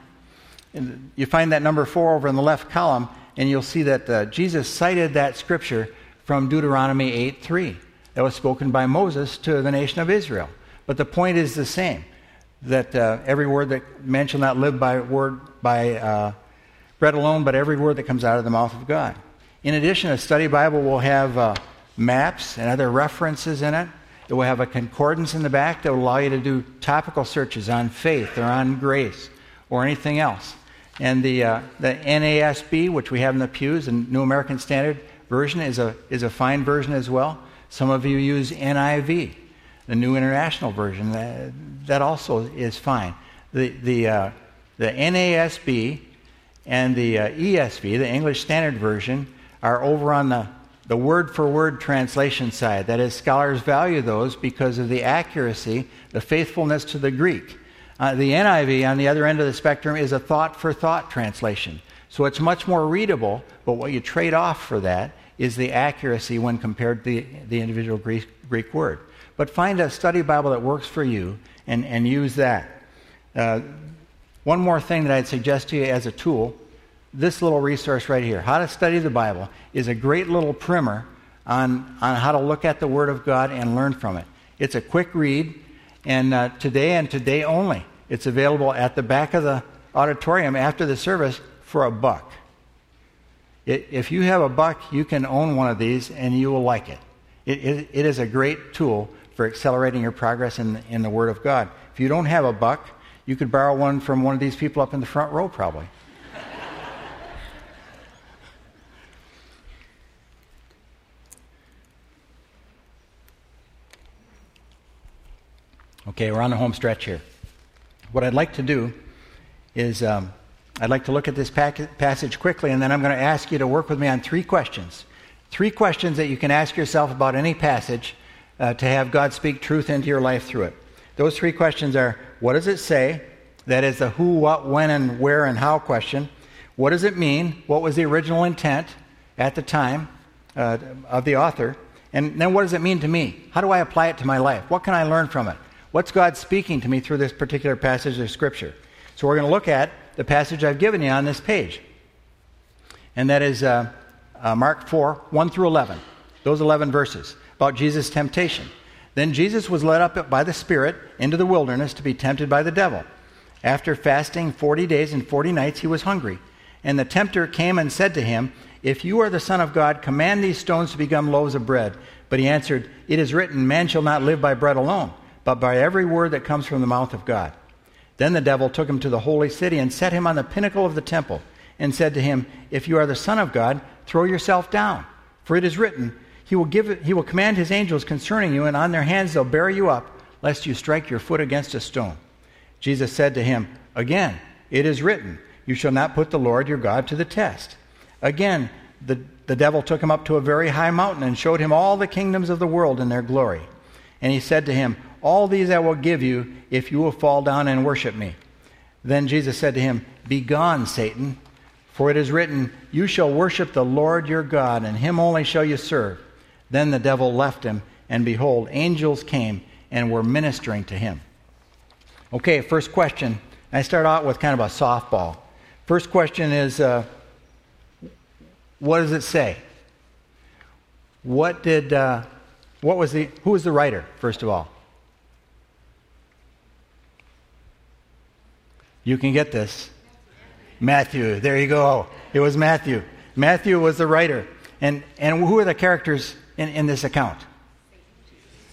you find that number four over in the left column, and you'll see that uh, Jesus cited that scripture from Deuteronomy 8 3 that was spoken by Moses to the nation of Israel. But the point is the same that uh, every word that man shall not live by word by uh, bread alone, but every word that comes out of the mouth of God. In addition, a study Bible will have uh, maps and other references in it. It will have a concordance in the back that will allow you to do topical searches on faith or on grace or anything else. And the, uh, the NASB, which we have in the pews, the New American Standard Version, is a, is a fine version as well. Some of you use NIV the New International Version. That, that also is fine. The, the, uh, the NASB and the uh, ESV, the English Standard Version, are over on the, the word for word translation side. That is, scholars value those because of the accuracy, the faithfulness to the Greek. Uh, the NIV, on the other end of the spectrum, is a thought for thought translation. So it's much more readable, but what you trade off for that is the accuracy when compared to the, the individual Greek, Greek word. But find a study Bible that works for you and, and use that. Uh, one more thing that I'd suggest to you as a tool this little resource right here, How to Study the Bible, is a great little primer on, on how to look at the Word of God and learn from it. It's a quick read, and uh, today and today only, it's available at the back of the auditorium after the service for a buck. If you have a buck, you can own one of these and you will like it. It, it, it is a great tool for accelerating your progress in, in the Word of God. If you don't have a buck, you could borrow one from one of these people up in the front row, probably. okay, we're on the home stretch here. What I'd like to do is um, I'd like to look at this passage quickly, and then I'm going to ask you to work with me on three questions. Three questions that you can ask yourself about any passage uh, to have God speak truth into your life through it. Those three questions are what does it say? That is the who, what, when, and where and how question. What does it mean? What was the original intent at the time uh, of the author? And then what does it mean to me? How do I apply it to my life? What can I learn from it? What's God speaking to me through this particular passage of Scripture? So we're going to look at the passage I've given you on this page. And that is uh, uh, Mark 4 1 through 11. Those 11 verses about Jesus' temptation. Then Jesus was led up by the Spirit into the wilderness to be tempted by the devil. After fasting 40 days and 40 nights, he was hungry. And the tempter came and said to him, If you are the Son of God, command these stones to become loaves of bread. But he answered, It is written, Man shall not live by bread alone, but by every word that comes from the mouth of God. Then the devil took him to the holy city and set him on the pinnacle of the temple, and said to him, If you are the Son of God, throw yourself down. For it is written, he will, give, he will command his angels concerning you, and on their hands they'll bear you up, lest you strike your foot against a stone. Jesus said to him, Again, it is written, You shall not put the Lord your God to the test. Again, the, the devil took him up to a very high mountain and showed him all the kingdoms of the world in their glory. And he said to him, All these I will give you if you will fall down and worship me. Then Jesus said to him, Begone, Satan, for it is written, You shall worship the Lord your God, and him only shall you serve. Then the devil left him, and behold, angels came and were ministering to him. Okay, first question. I start out with kind of a softball. First question is uh, What does it say? What did, uh, what was the, who was the writer, first of all? You can get this. Matthew. There you go. It was Matthew. Matthew was the writer. And, and who are the characters in, in this account?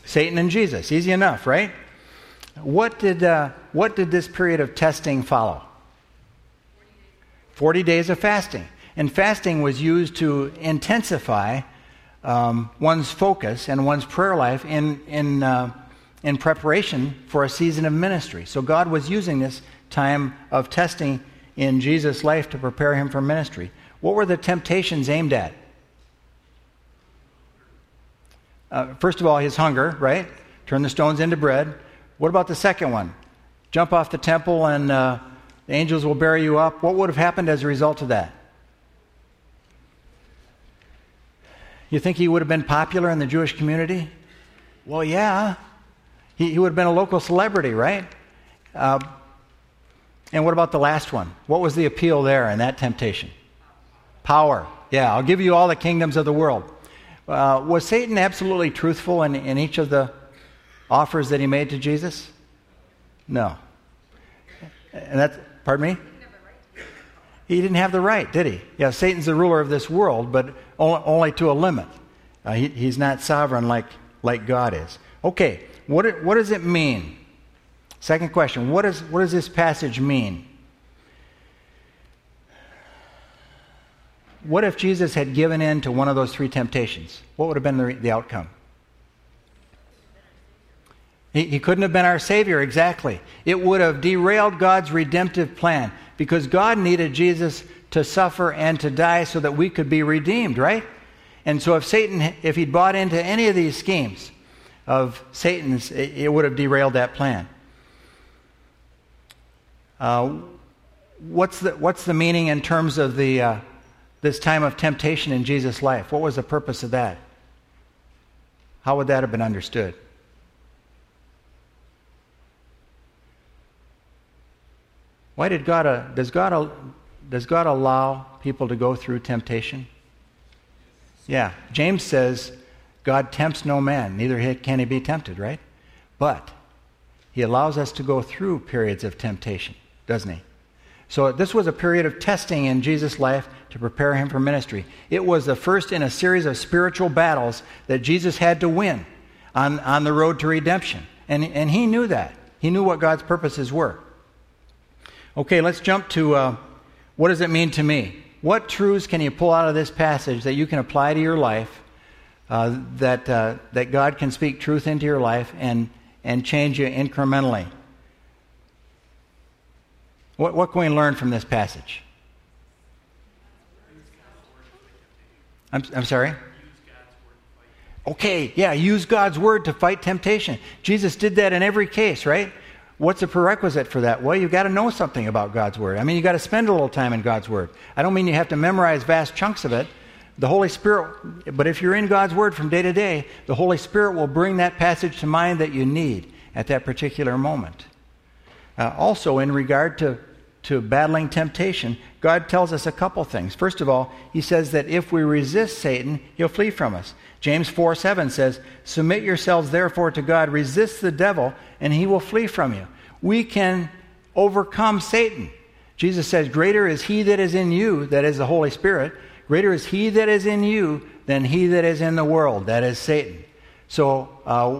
Satan and Jesus. Easy enough, right? What did, uh, what did this period of testing follow? 40 days of fasting. And fasting was used to intensify um, one's focus and one's prayer life in, in, uh, in preparation for a season of ministry. So God was using this time of testing in Jesus' life to prepare him for ministry. What were the temptations aimed at? Uh, first of all, his hunger, right? Turn the stones into bread. What about the second one? Jump off the temple and uh, the angels will bury you up. What would have happened as a result of that? You think he would have been popular in the Jewish community? Well, yeah. He, he would have been a local celebrity, right? Uh, and what about the last one? What was the appeal there in that temptation? Power. Yeah, I'll give you all the kingdoms of the world. Uh, was Satan absolutely truthful in, in each of the offers that he made to Jesus? No. And that's, pardon me? He didn't have the right, did he? Yeah, Satan's the ruler of this world, but only to a limit. Uh, he, he's not sovereign like, like God is. Okay, what, what does it mean Second question what, is, what does this passage mean? What if Jesus had given in to one of those three temptations? What would have been the, the outcome? He, he couldn't have been our Savior, exactly. It would have derailed God's redemptive plan because God needed Jesus to suffer and to die so that we could be redeemed, right? And so if Satan, if he'd bought into any of these schemes of Satan's, it, it would have derailed that plan. Uh, what's, the, what's the meaning in terms of the, uh, this time of temptation in Jesus' life? What was the purpose of that? How would that have been understood? Why did God, uh, does, God uh, does God allow people to go through temptation? Yeah. James says, God tempts no man, neither can he be tempted, right? But he allows us to go through periods of temptation doesn't he? So this was a period of testing in Jesus' life to prepare him for ministry. It was the first in a series of spiritual battles that Jesus had to win on, on the road to redemption. And, and he knew that. He knew what God's purposes were. Okay, let's jump to uh, what does it mean to me? What truths can you pull out of this passage that you can apply to your life, uh, that, uh, that God can speak truth into your life and, and change you incrementally? What, what can we learn from this passage? I'm, I'm sorry? Okay, yeah, use God's word to fight temptation. Jesus did that in every case, right? What's a prerequisite for that? Well, you've got to know something about God's word. I mean, you've got to spend a little time in God's word. I don't mean you have to memorize vast chunks of it. The Holy Spirit, but if you're in God's word from day to day, the Holy Spirit will bring that passage to mind that you need at that particular moment. Uh, also, in regard to, to battling temptation, God tells us a couple things. First of all, He says that if we resist Satan, he'll flee from us. James 4 7 says, Submit yourselves therefore to God, resist the devil, and he will flee from you. We can overcome Satan. Jesus says, Greater is he that is in you, that is the Holy Spirit. Greater is he that is in you than he that is in the world, that is Satan. So uh,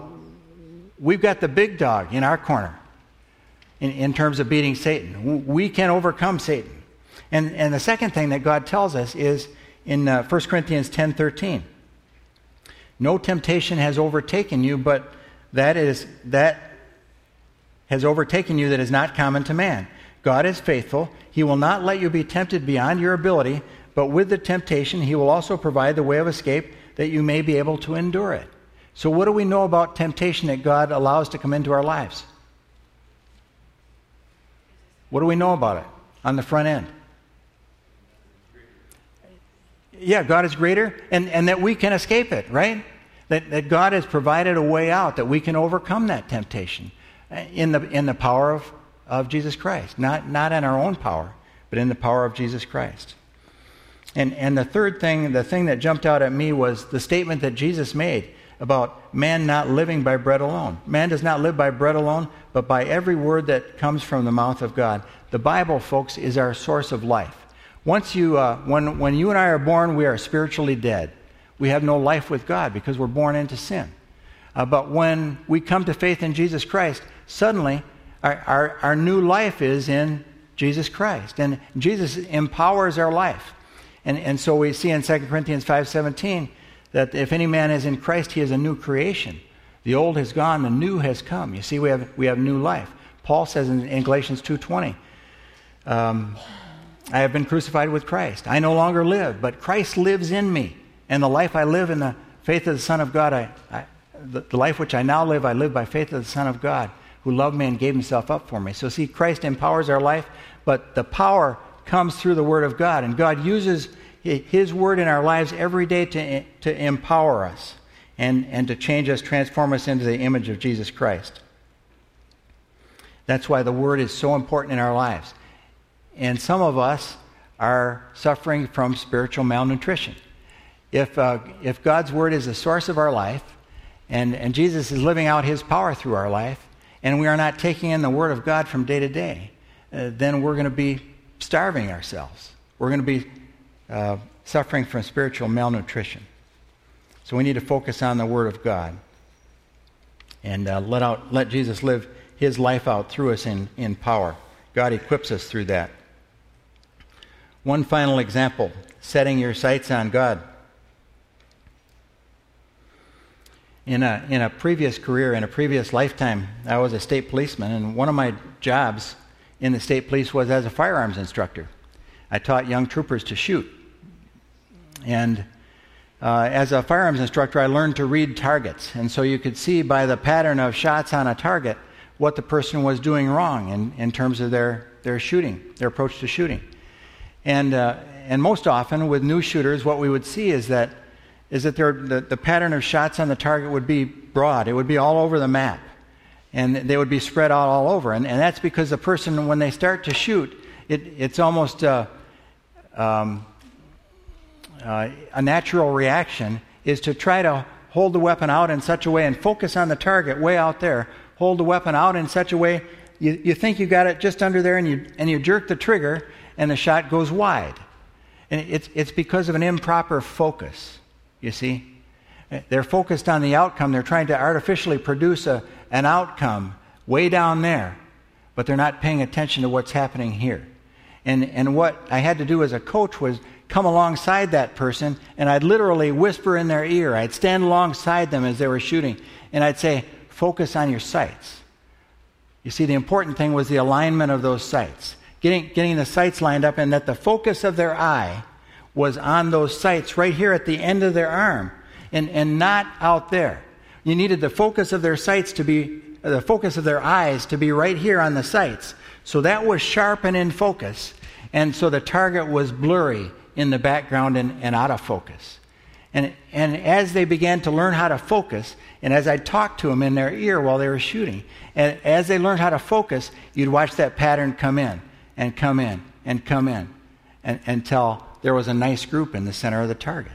we've got the big dog in our corner in, in terms of beating Satan. We can overcome Satan. And, and the second thing that God tells us is in uh, 1 Corinthians 10:13. No temptation has overtaken you, but that is that has overtaken you that is not common to man. God is faithful. He will not let you be tempted beyond your ability, but with the temptation he will also provide the way of escape that you may be able to endure it. So what do we know about temptation that God allows to come into our lives? What do we know about it on the front end? Yeah, God is greater, and, and that we can escape it, right? That, that God has provided a way out, that we can overcome that temptation in the, in the power of, of Jesus Christ. Not, not in our own power, but in the power of Jesus Christ. And, and the third thing, the thing that jumped out at me was the statement that Jesus made about man not living by bread alone. Man does not live by bread alone, but by every word that comes from the mouth of God. The Bible, folks, is our source of life. Once you, uh, when, when you and I are born, we are spiritually dead. We have no life with God because we're born into sin. Uh, but when we come to faith in Jesus Christ, suddenly our, our, our new life is in Jesus Christ. And Jesus empowers our life. And, and so we see in 2 Corinthians 5.17 that if any man is in Christ, he is a new creation. The old has gone, the new has come. You see, we have, we have new life. Paul says in, in Galatians 2.20, um, I have been crucified with Christ. I no longer live, but Christ lives in me. And the life I live in the faith of the Son of God, I, I the, the life which I now live, I live by faith of the Son of God, who loved me and gave himself up for me. So, see, Christ empowers our life, but the power comes through the Word of God. And God uses His Word in our lives every day to, to empower us and, and to change us, transform us into the image of Jesus Christ. That's why the Word is so important in our lives. And some of us are suffering from spiritual malnutrition. If, uh, if God's Word is the source of our life, and, and Jesus is living out His power through our life, and we are not taking in the Word of God from day to day, uh, then we're going to be starving ourselves. We're going to be uh, suffering from spiritual malnutrition. So we need to focus on the Word of God and uh, let, out, let Jesus live His life out through us in, in power. God equips us through that. One final example setting your sights on God. In a, in a previous career, in a previous lifetime, I was a state policeman, and one of my jobs in the state police was as a firearms instructor. I taught young troopers to shoot. And uh, as a firearms instructor, I learned to read targets. And so you could see by the pattern of shots on a target what the person was doing wrong in, in terms of their, their shooting, their approach to shooting. And, uh, and most often with new shooters, what we would see is that, is that the, the pattern of shots on the target would be broad, it would be all over the map and they would be spread out all over. And, and that's because the person, when they start to shoot, it, it's almost uh, um, uh, a natural reaction is to try to hold the weapon out in such a way and focus on the target way out there. Hold the weapon out in such a way you, you think you got it just under there, and you, and you jerk the trigger, and the shot goes wide. And it's, it's because of an improper focus, you see. They're focused on the outcome. They're trying to artificially produce a, an outcome way down there, but they're not paying attention to what's happening here. And, and what I had to do as a coach was come alongside that person, and I'd literally whisper in their ear. I'd stand alongside them as they were shooting, and I'd say, Focus on your sights. You see, the important thing was the alignment of those sights, getting, getting the sights lined up, and that the focus of their eye was on those sights right here at the end of their arm and, and not out there. You needed the focus of their sights to be, the focus of their eyes to be right here on the sights. So that was sharp and in focus. And so the target was blurry in the background and, and out of focus. And, and as they began to learn how to focus, and as I talked to them in their ear while they were shooting, and as they learned how to focus, you'd watch that pattern come in and come in and come in and, until there was a nice group in the center of the target.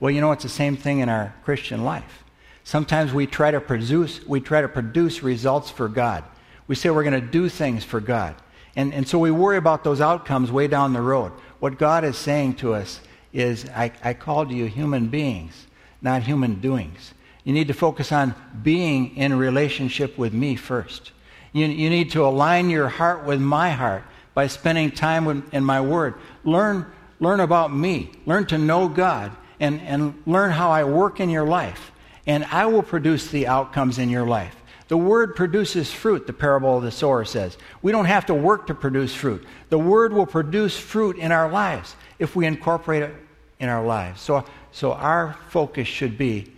Well, you know, it's the same thing in our Christian life. Sometimes we try to produce, we try to produce results for God. We say we're going to do things for God. And, and so we worry about those outcomes way down the road. What God is saying to us is, I, I called you human beings, not human doings. You need to focus on being in relationship with me first. You, you need to align your heart with my heart by spending time with, in my word. Learn, learn about me. Learn to know God and, and learn how I work in your life and I will produce the outcomes in your life. The word produces fruit, the parable of the sower says. We don't have to work to produce fruit. The word will produce fruit in our lives if we incorporate it in our lives. So, so our focus should be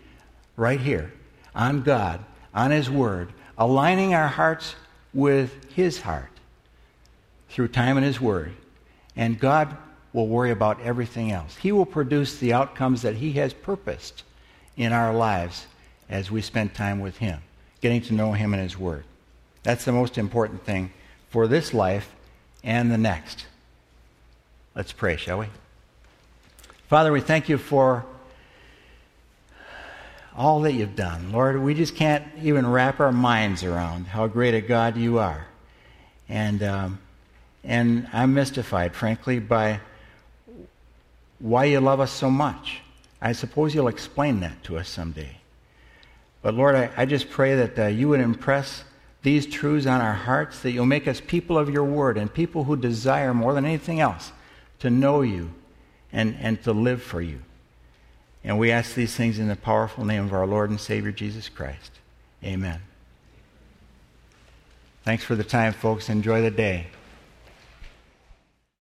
right here on God, on His word, aligning our hearts with His heart through time in His word. And God will worry about everything else. He will produce the outcomes that He has purposed in our lives as we spend time with Him, getting to know Him and His Word. That's the most important thing for this life and the next. Let's pray, shall we? Father, we thank you for all that you've done. Lord, we just can't even wrap our minds around how great a God you are. And, um, and I'm mystified, frankly, by why you love us so much. I suppose you'll explain that to us someday. But Lord, I, I just pray that uh, you would impress these truths on our hearts, that you'll make us people of your word and people who desire more than anything else to know you and, and to live for you. And we ask these things in the powerful name of our Lord and Savior Jesus Christ. Amen. Thanks for the time, folks. Enjoy the day.